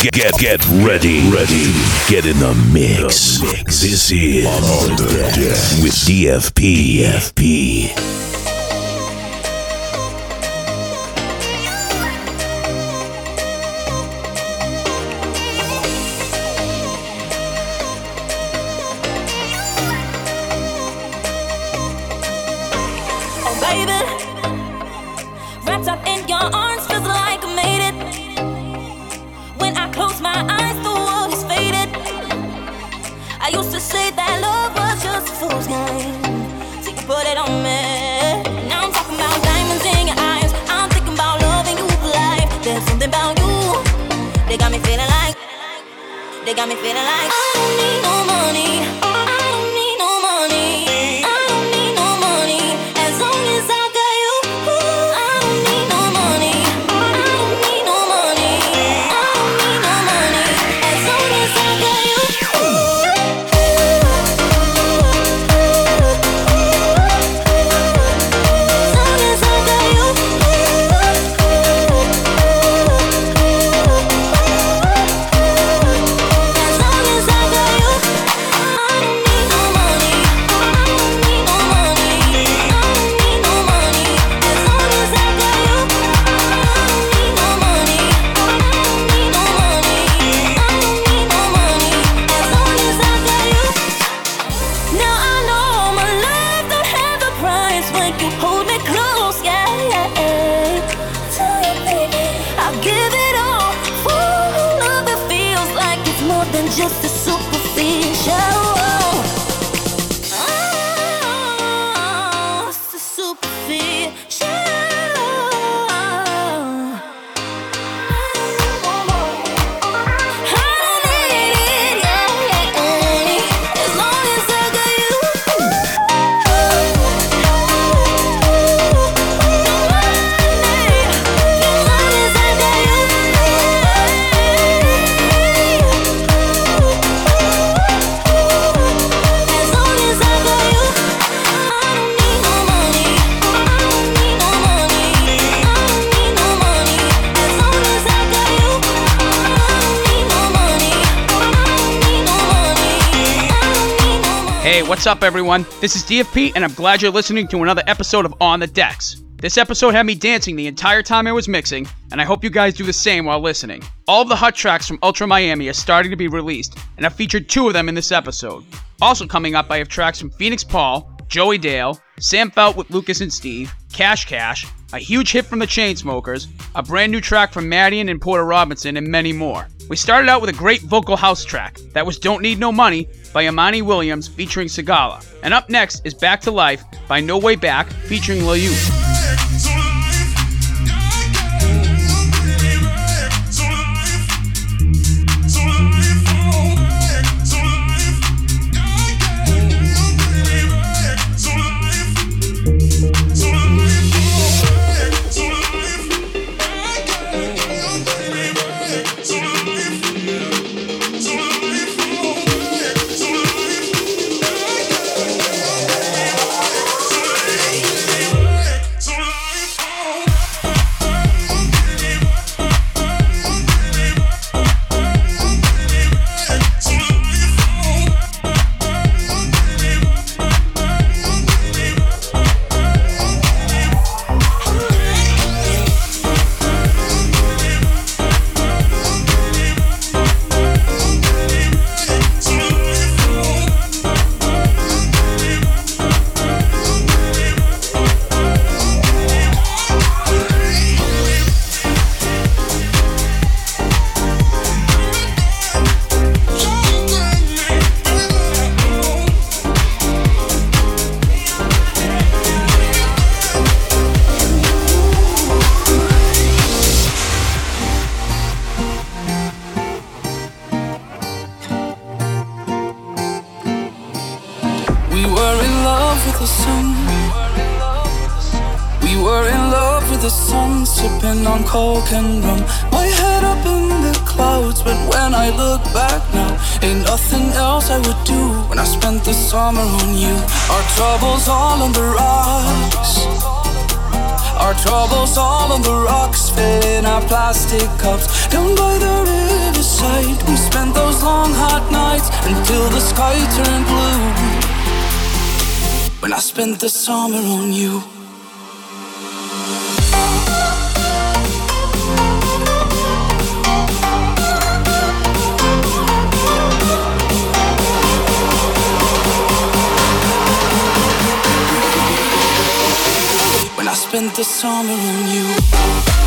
Get get get ready, ready. Get in the mix. mix This is on the deck with DFP. DFP. What's up, everyone? This is DFP, and I'm glad you're listening to another episode of On the Decks. This episode had me dancing the entire time I was mixing, and I hope you guys do the same while listening. All of the hot tracks from Ultra Miami are starting to be released, and I've featured two of them in this episode. Also coming up, I have tracks from Phoenix Paul, Joey Dale, Sam Feldt with Lucas and Steve, Cash Cash, a huge hit from the Chainsmokers, a brand new track from Madeon and Porter Robinson, and many more. We started out with a great vocal house track that was Don't Need No Money by Imani Williams featuring Sigala. And up next is Back to Life by No Way Back featuring Lil Youth. Our plastic cups down by the riverside We spent those long hot nights until the sky turned blue. When I spent the summer on you. When I spent the summer on you.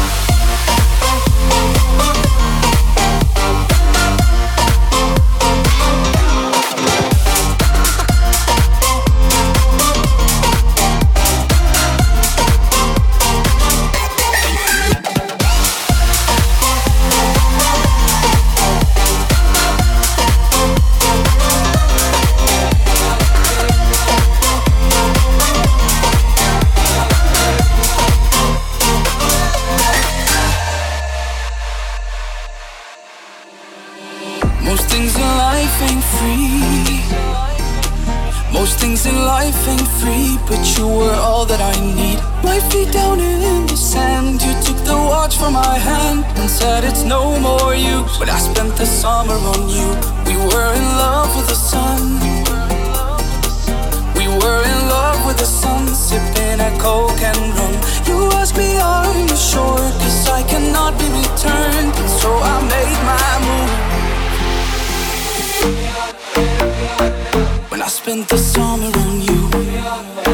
my hand and said it's no more use. But I spent the summer on you. We were in love with the sun. We were in love with the sun, sipping at coke and rum. You asked me, are you sure? Cause I cannot be returned. So I made my move. When I spent the summer on you.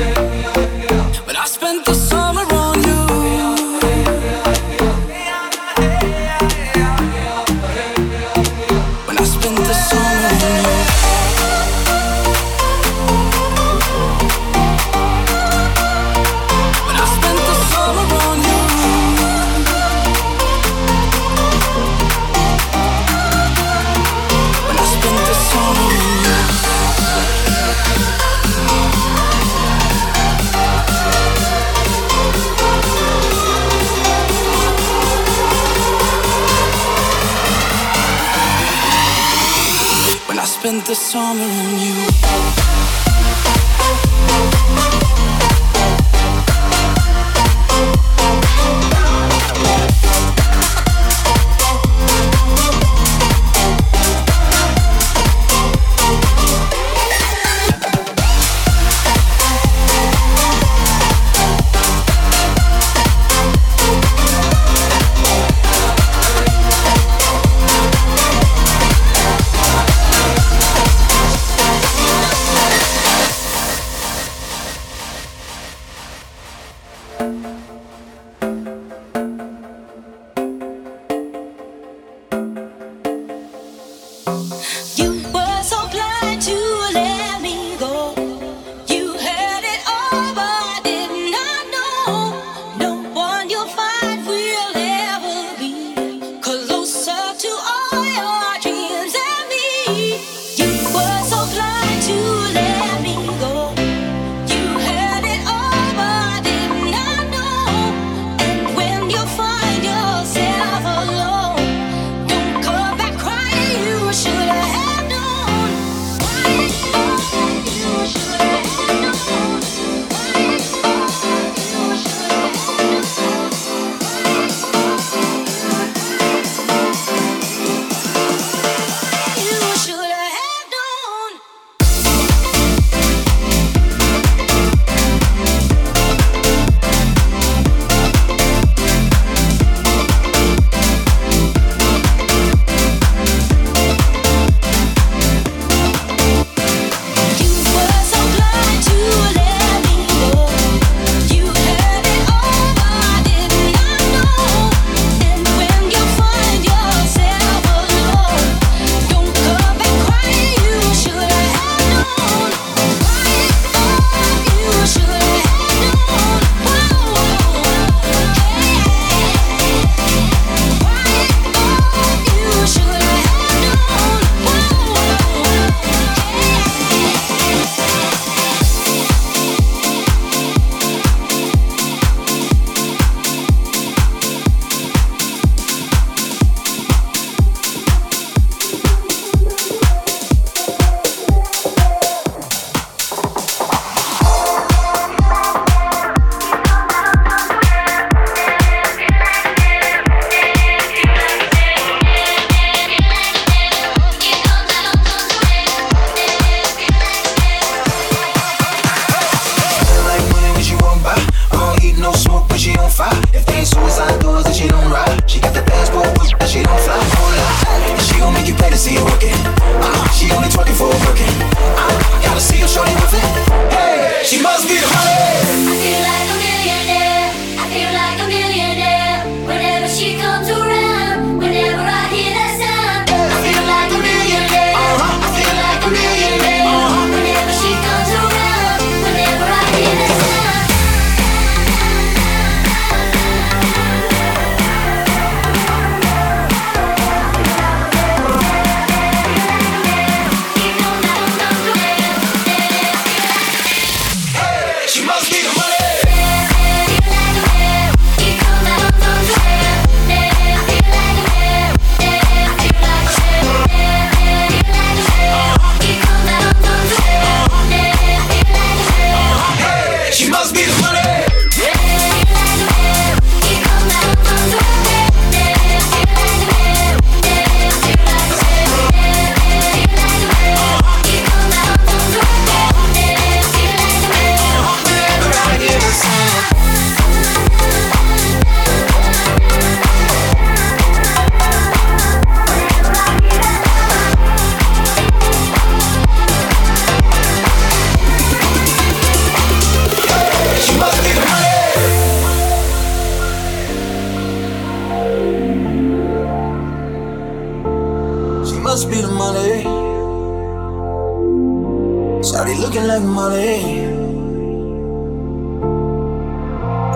summer on you be the money. Shawty looking like money.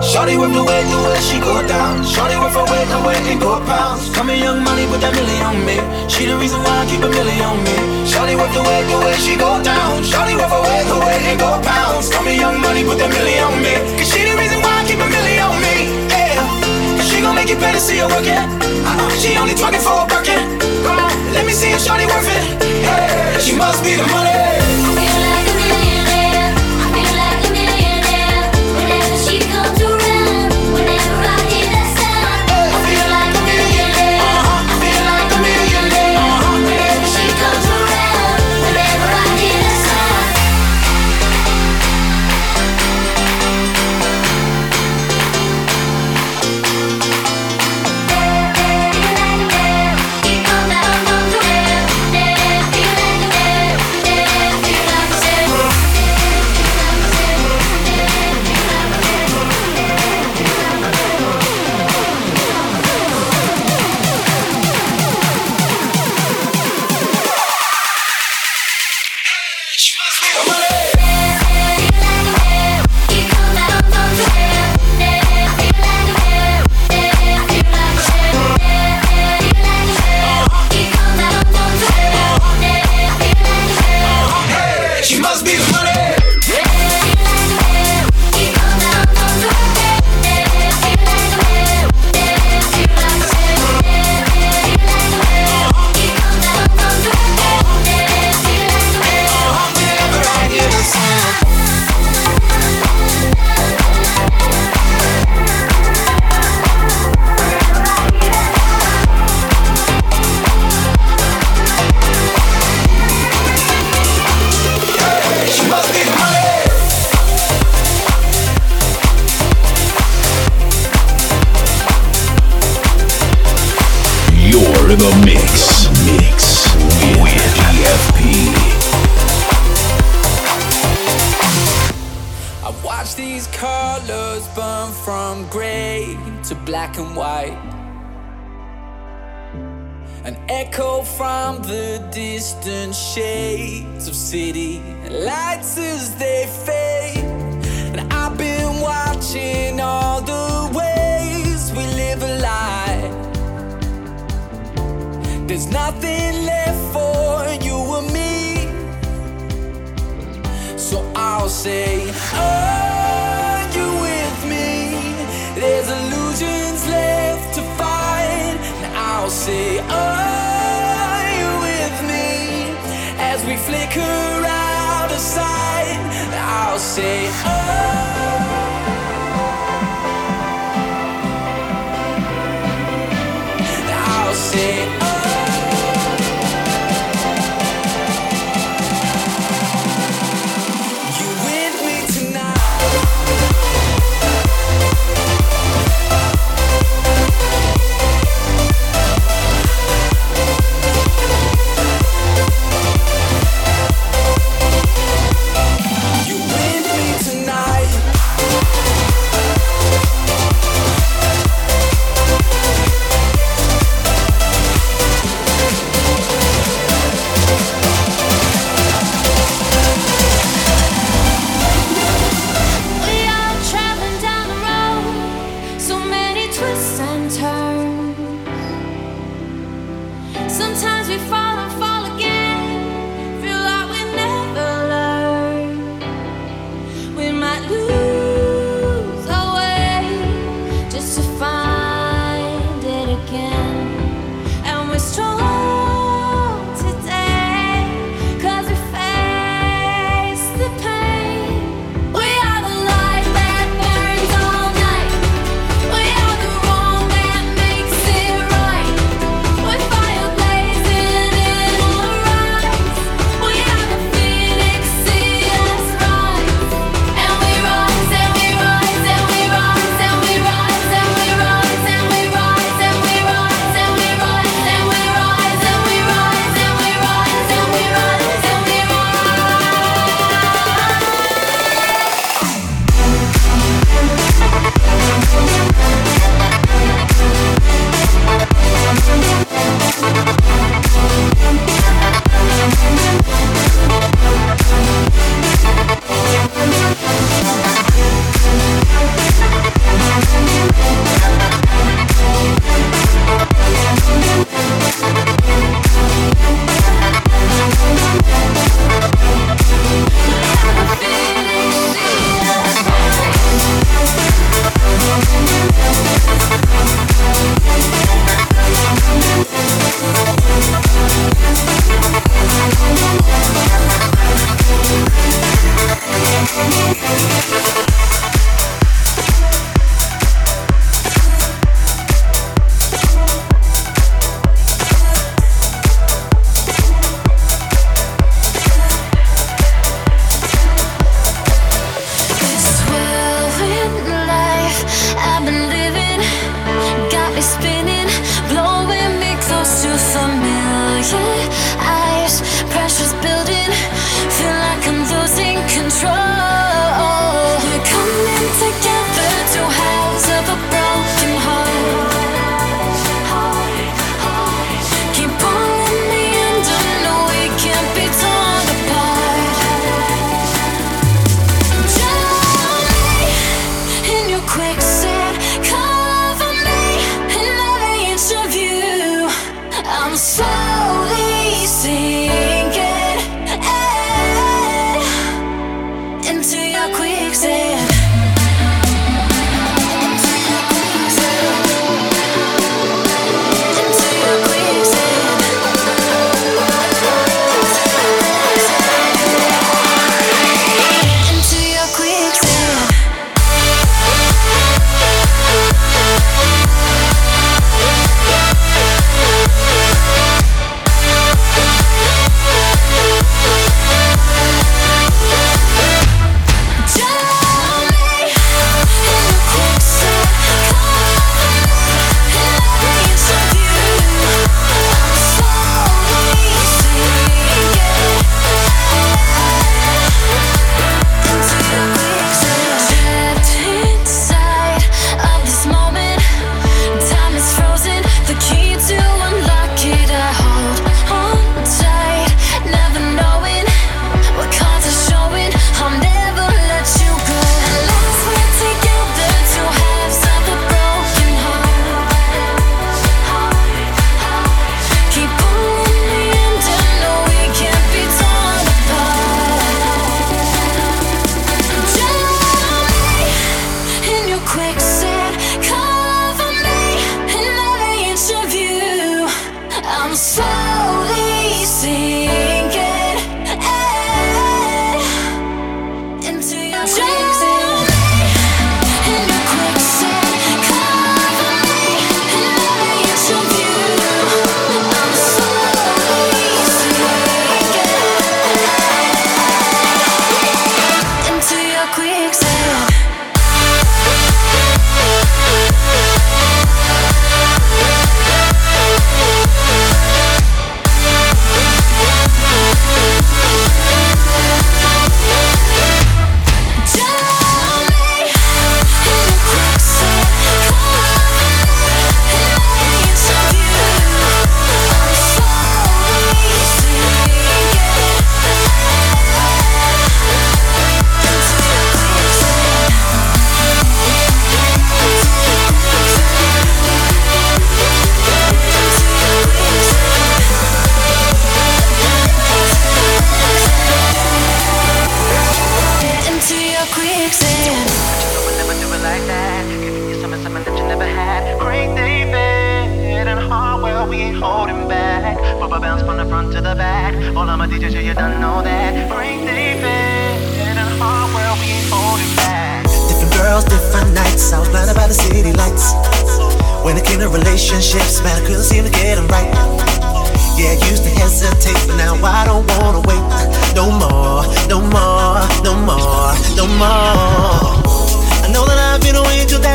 Shawty with the way, the way she go down. Shawty with her weight, the weight in gold pounds. Coming young money, put that million on me. She the reason why I keep a million on me. Shawty with the way, the way she go down. Shawty with her weight, the weight in gold pounds. Coming young money, put that million on me. Cause she the reason why I keep a million on me. Yeah. Cause she gon' make it better, see her working. Uh-uh, she only twerking for a bucket. Let me see if Shawty worth it. Yeah. She must be the money.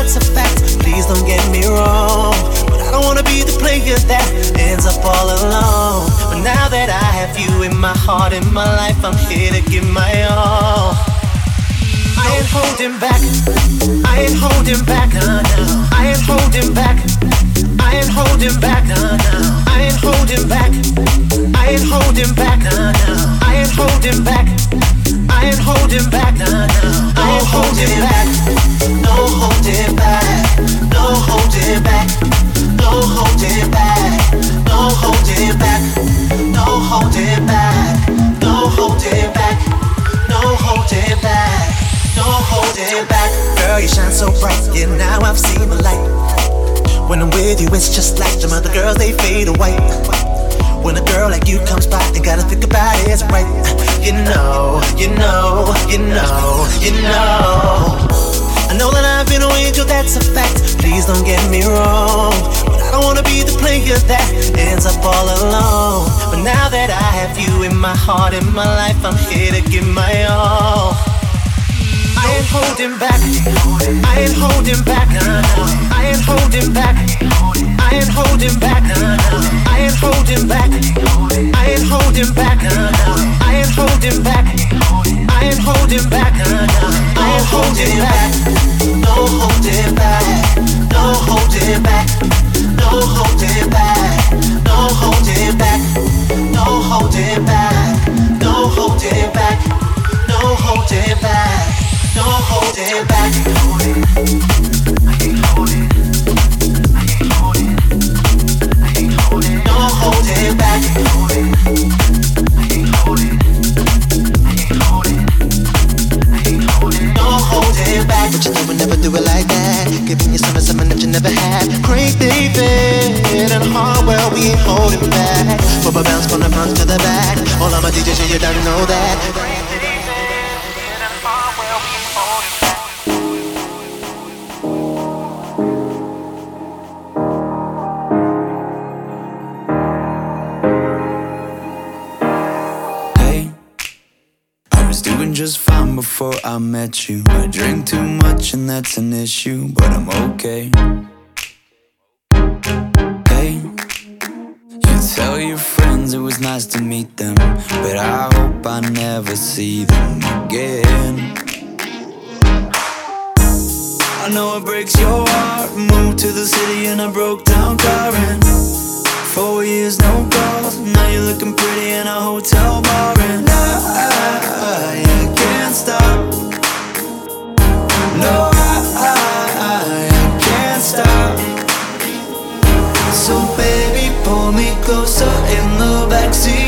That's a fact. Please don't get me wrong. But I don't wanna be the player that ends up all alone. But now that I have you in my heart, in my life, I'm here to give my all. I ain't holding back. I ain't holding back. I ain't holding back. I ain't holding back. I ain't holding back. I ain't holding back. I ain't holding back. I ain't holding back. I ain't holding back. No holding No holding back. No holding back. No holding back. No holding back. No holding back. No holding back, no holding back. Girl, you shine so bright, yeah, now I've seen the light. When I'm with you, it's just like them other girls, they fade away. When a girl like you comes by, you gotta think about it, it's right. You know, you know, you know, you know. I know that I've been an angel, that's a fact. Please don't get me wrong. But I don't wanna be the player that ends up all alone. But now that I have you in my heart, in my life, I'm here to give my all. I ain't holding back. I ain't holding back. I ain't holding back. I ain't holding back. I ain't holding back. I ain't holding back. I ain't holding back. I ain't holding back. Uh. I ain't holding back. No holding back. No holding back. No holding back. No holding back. No holding back. No holding back. No holding back. Back. I ain't holding. I ain't holding. I ain't holding. No holding you don't know that. Hey, I was doing just fine before I met you. I drink too much and that's an issue, but I'm okay. Nice to meet them, but I hope I never see them again. I know it breaks your heart. Moved to the city in a broke down car and Four years, no calls. Now you're looking pretty in a hotel bar, and I, I I can't stop. No, I, I, I can't stop. So baby, pull me the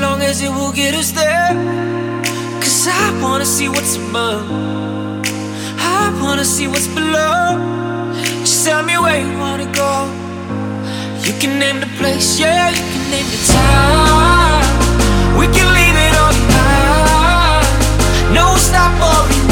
long as it will get us there. Cause I wanna see what's above. I wanna see what's below. Just tell me where you wanna go. You can name the place, yeah, you can name the time. We can leave it all behind. No stop or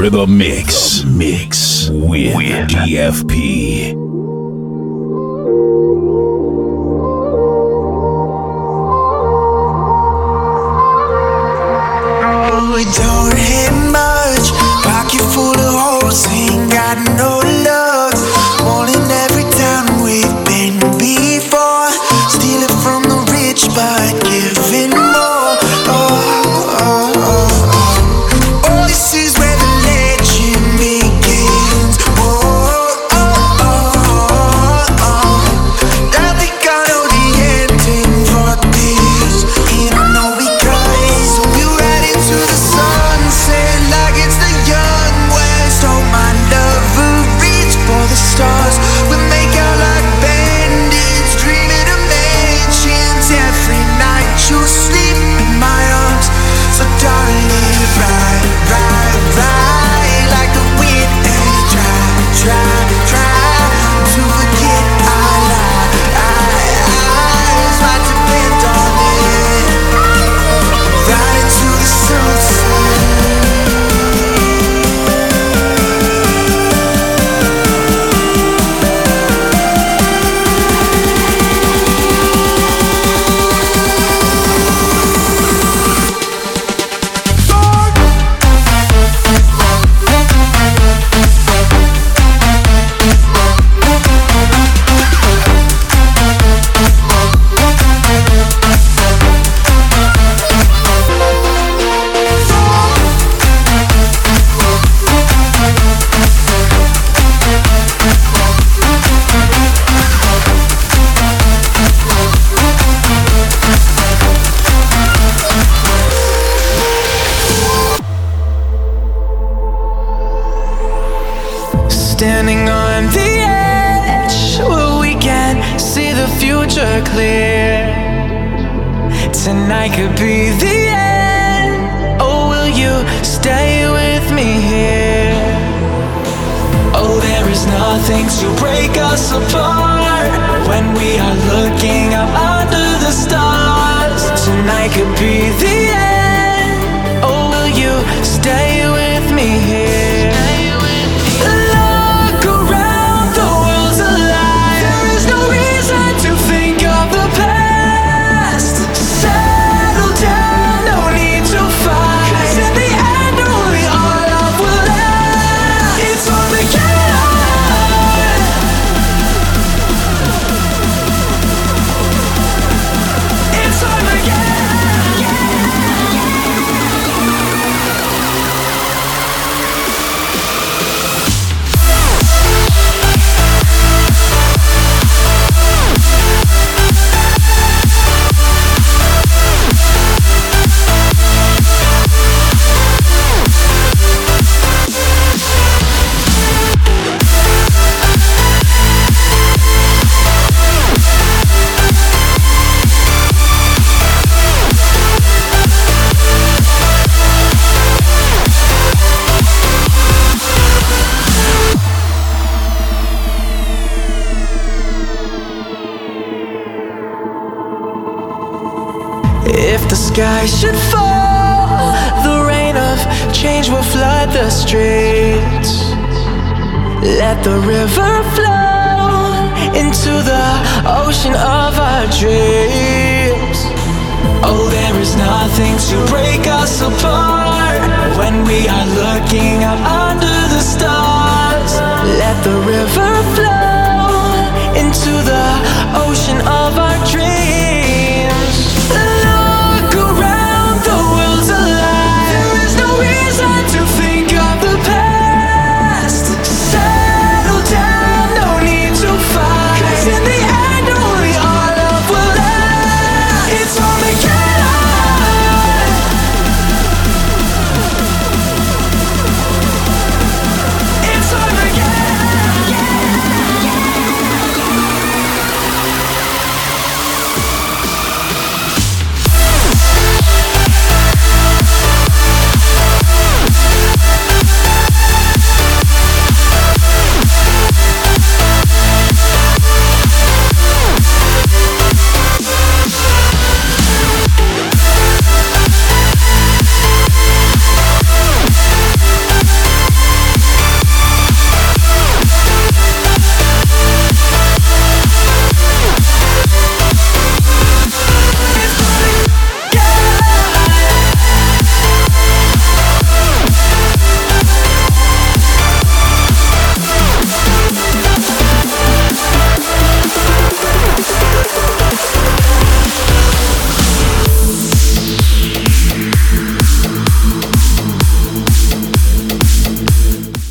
Rhythm Mix. Mix with DFP.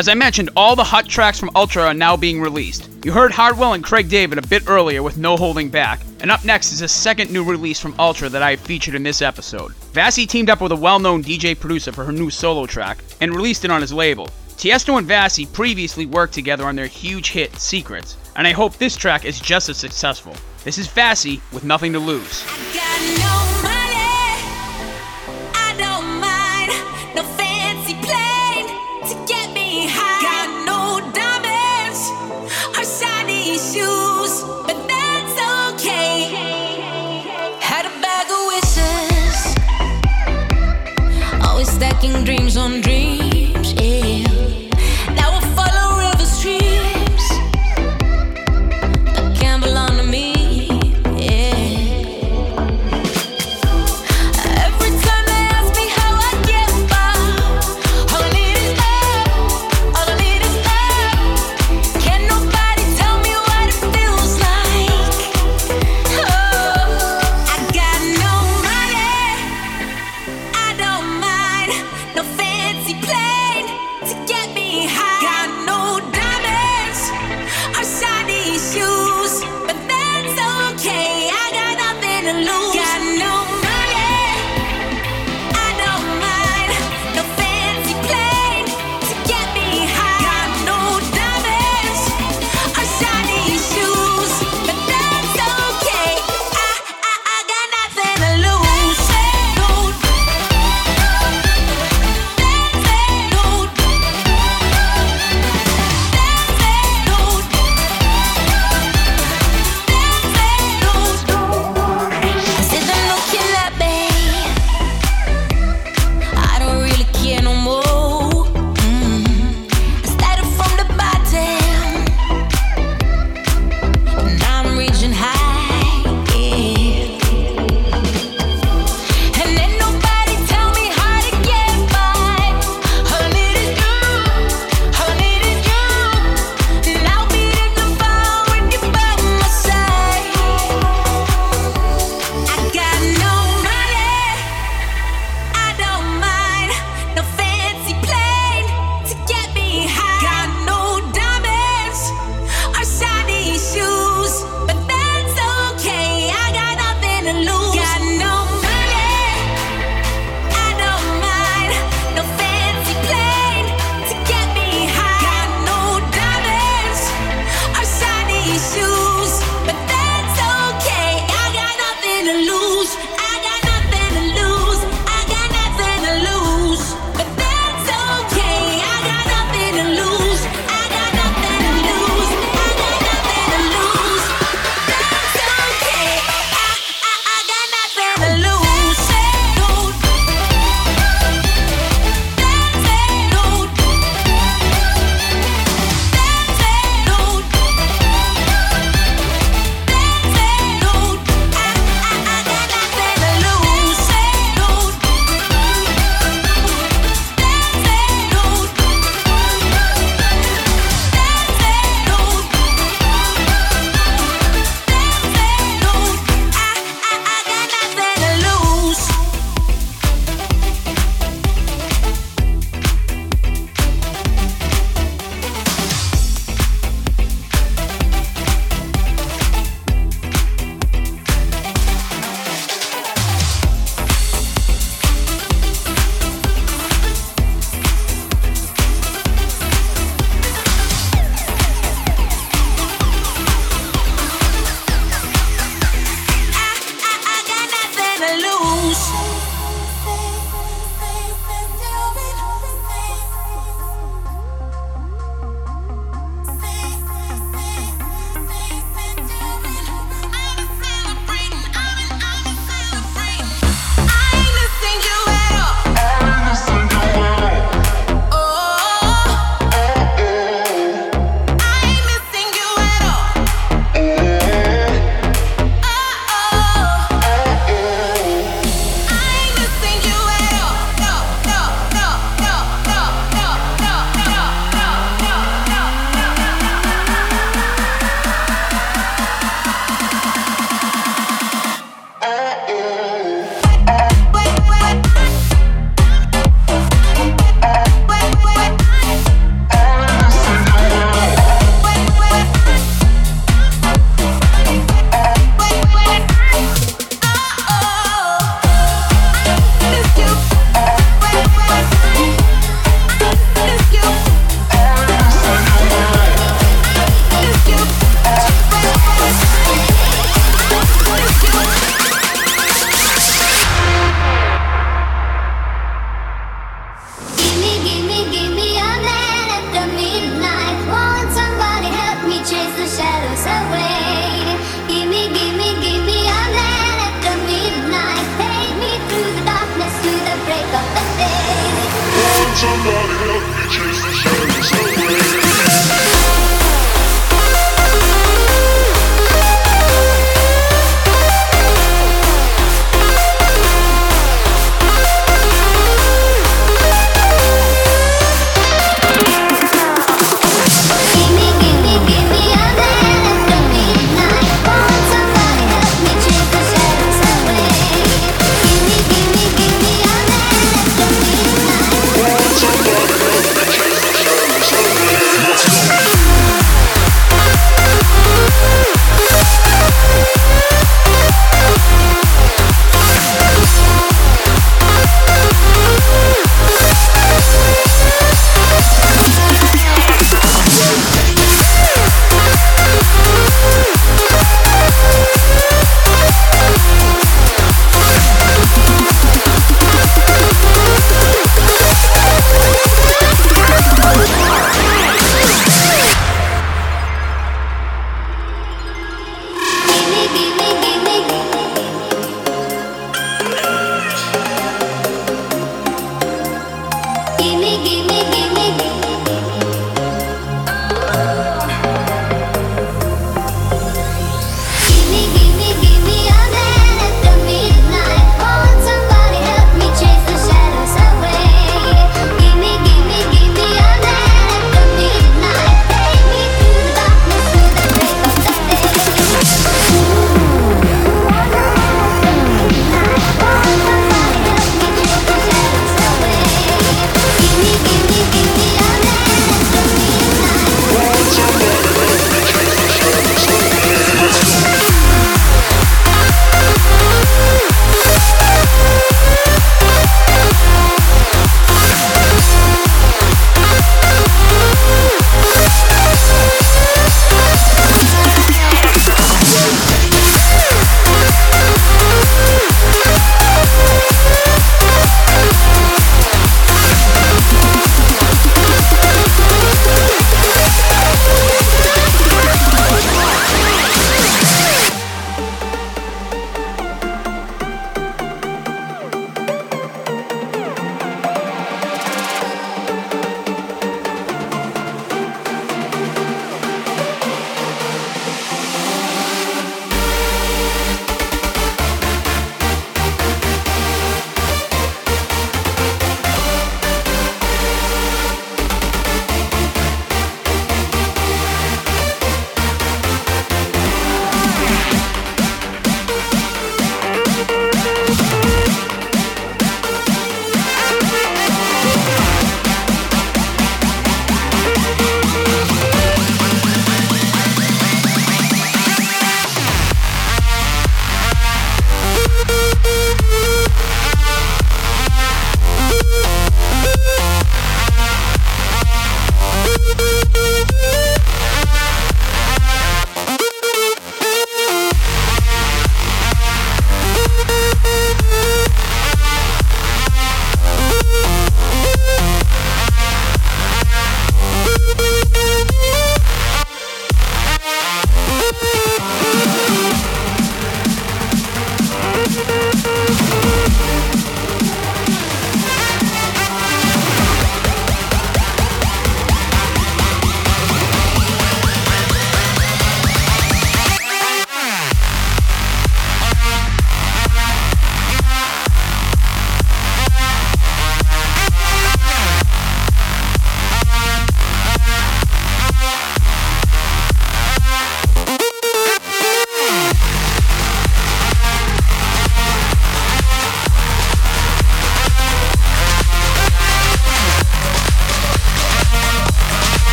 As I mentioned, all the hot tracks from Ultra are now being released. You heard Hardwell and Craig David a bit earlier with No Holding Back, and up next is a second new release from Ultra that I have featured in this episode. Vassy teamed up with a well known DJ producer for her new solo track and released it on his label. Tiesto and Vassy previously worked together on their huge hit Secrets, and I hope this track is just as successful. This is Vassy with Nothing to Lose. Dreams on dreams.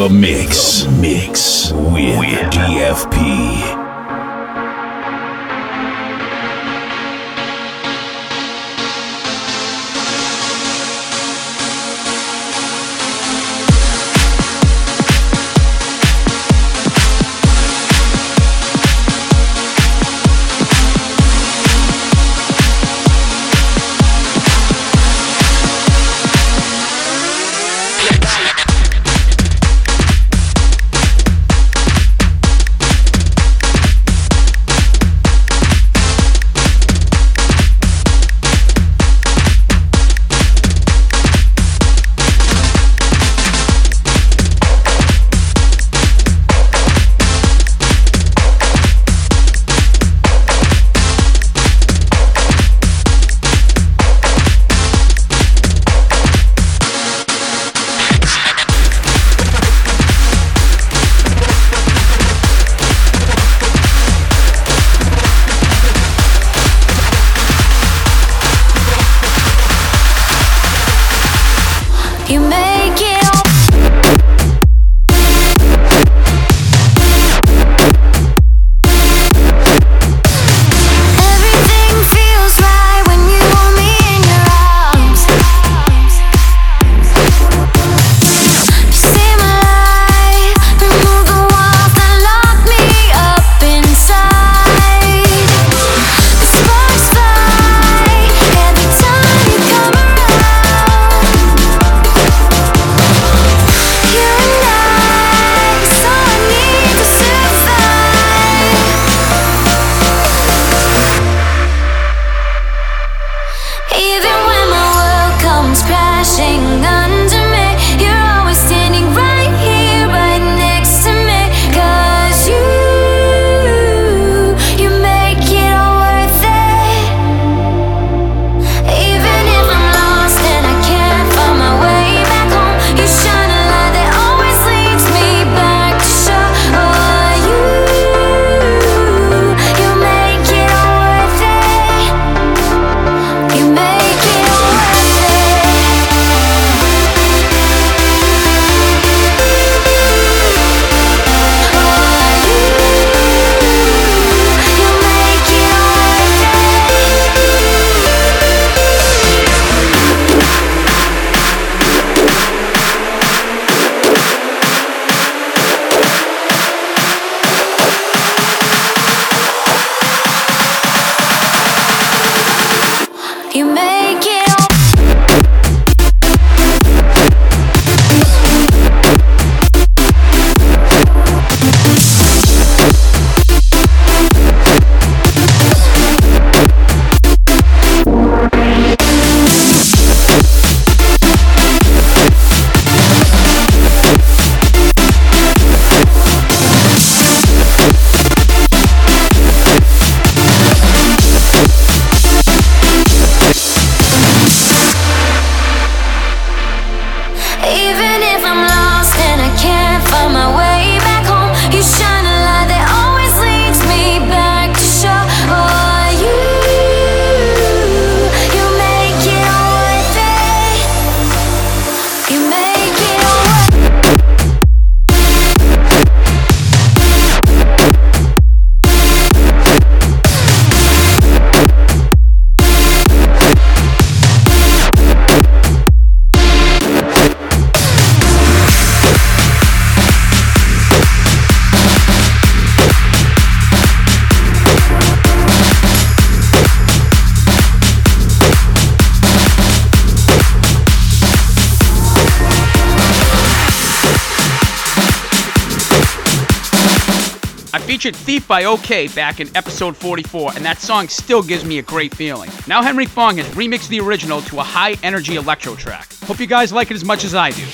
The mix, mix by OK back in episode 44, and that song still gives me a great feeling. Now Henry Fong has remixed the original to a high energy electro track. Hope you guys like it as much as I do.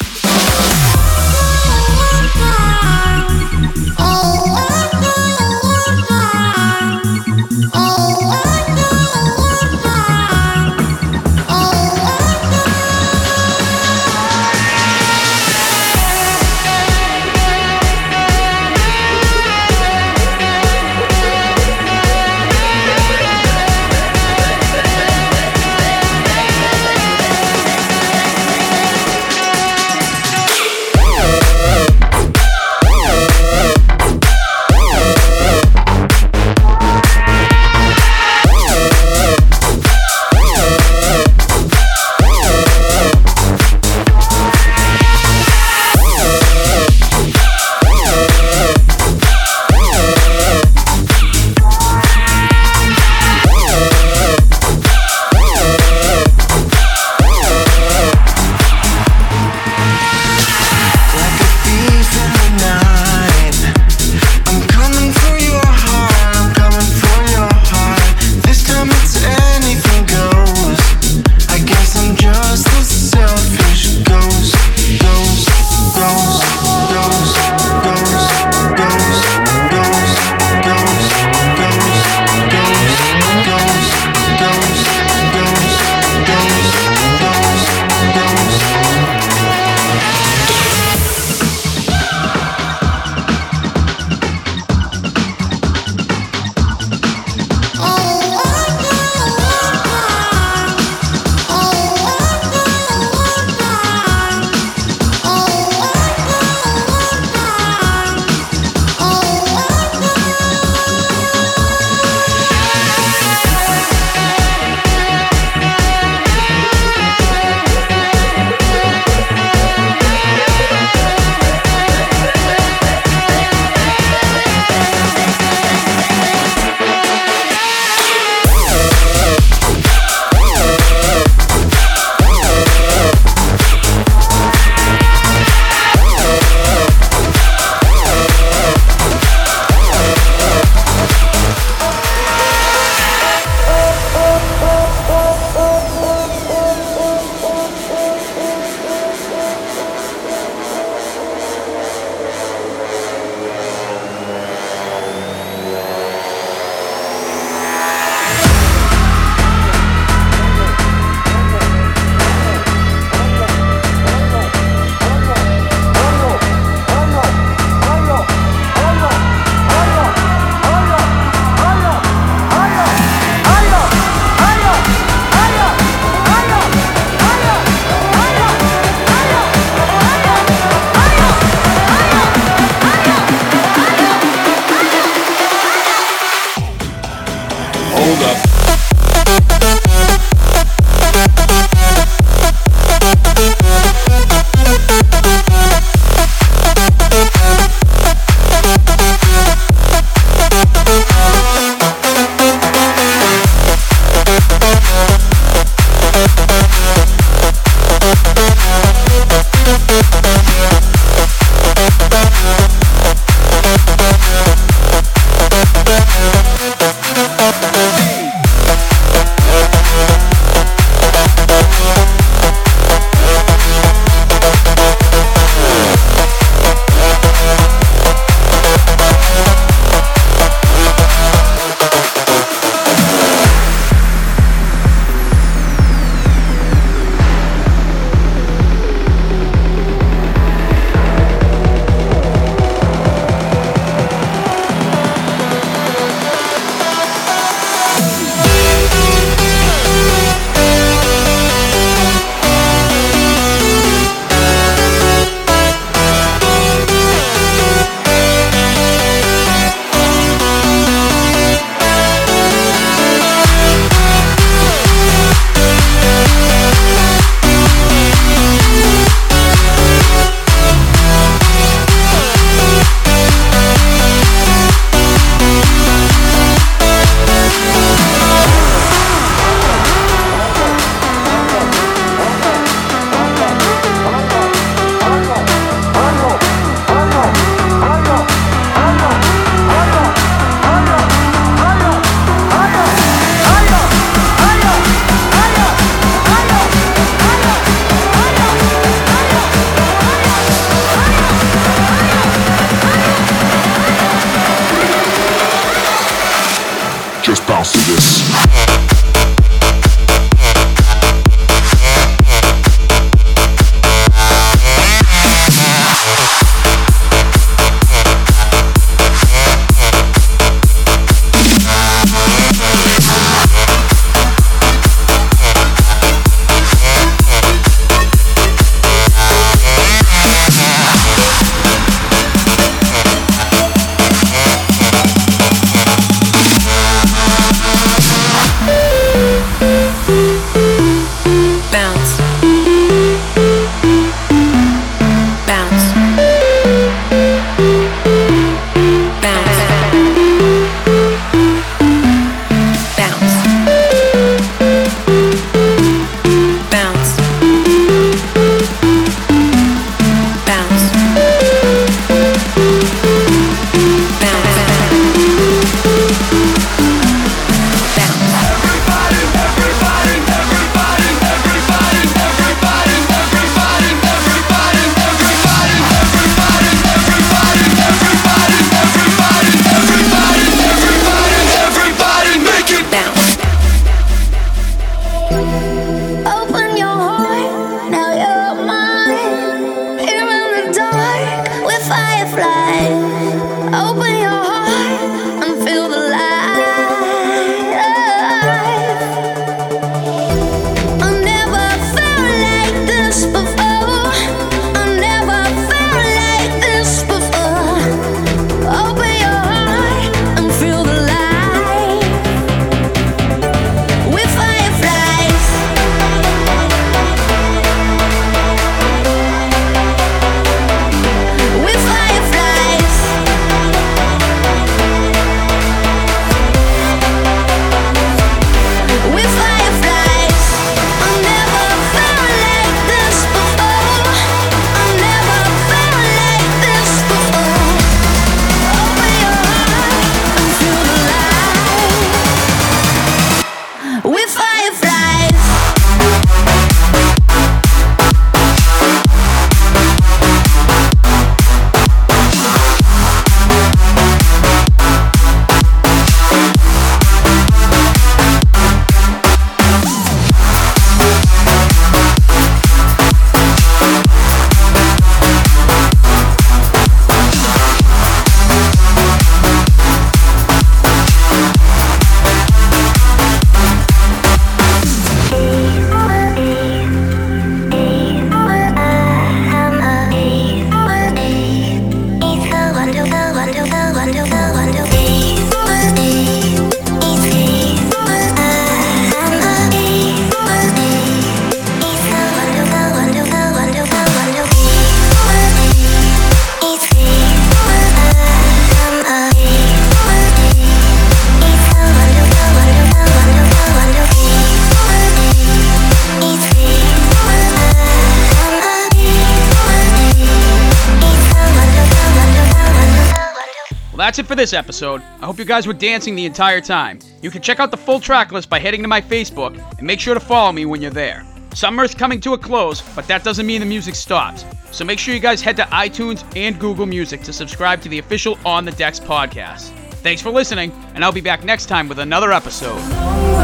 That's it for this episode. I hope you guys were dancing the entire time. You can check out the full track list by heading to my Facebook and make sure to follow me when you're there. Summer's coming to a close, but that doesn't mean the music stops. So make sure you guys head to iTunes and Google Music to subscribe to the official On the Decks podcast. Thanks for listening, and I'll be back next time with another episode.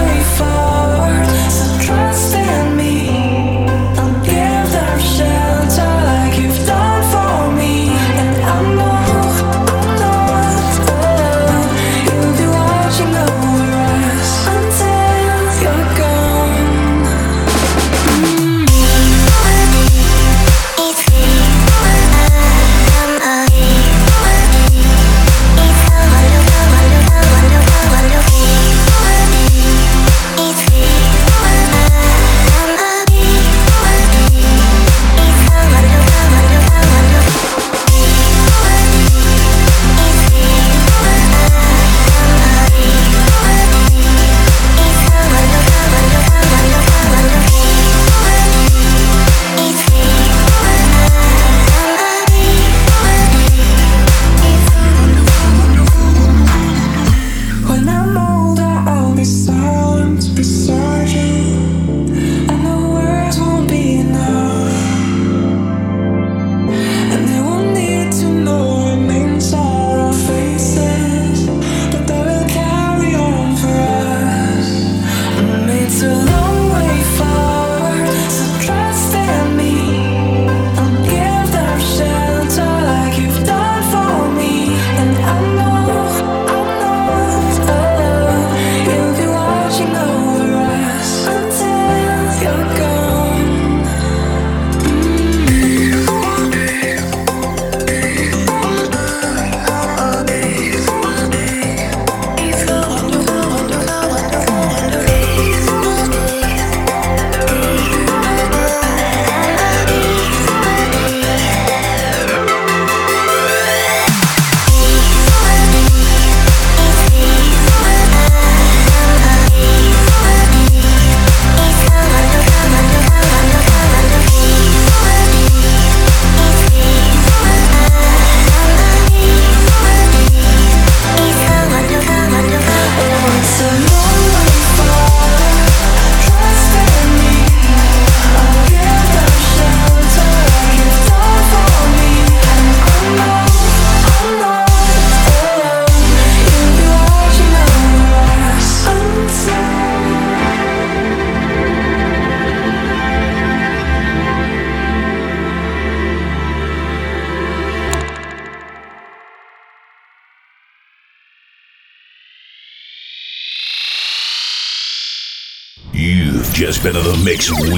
Mix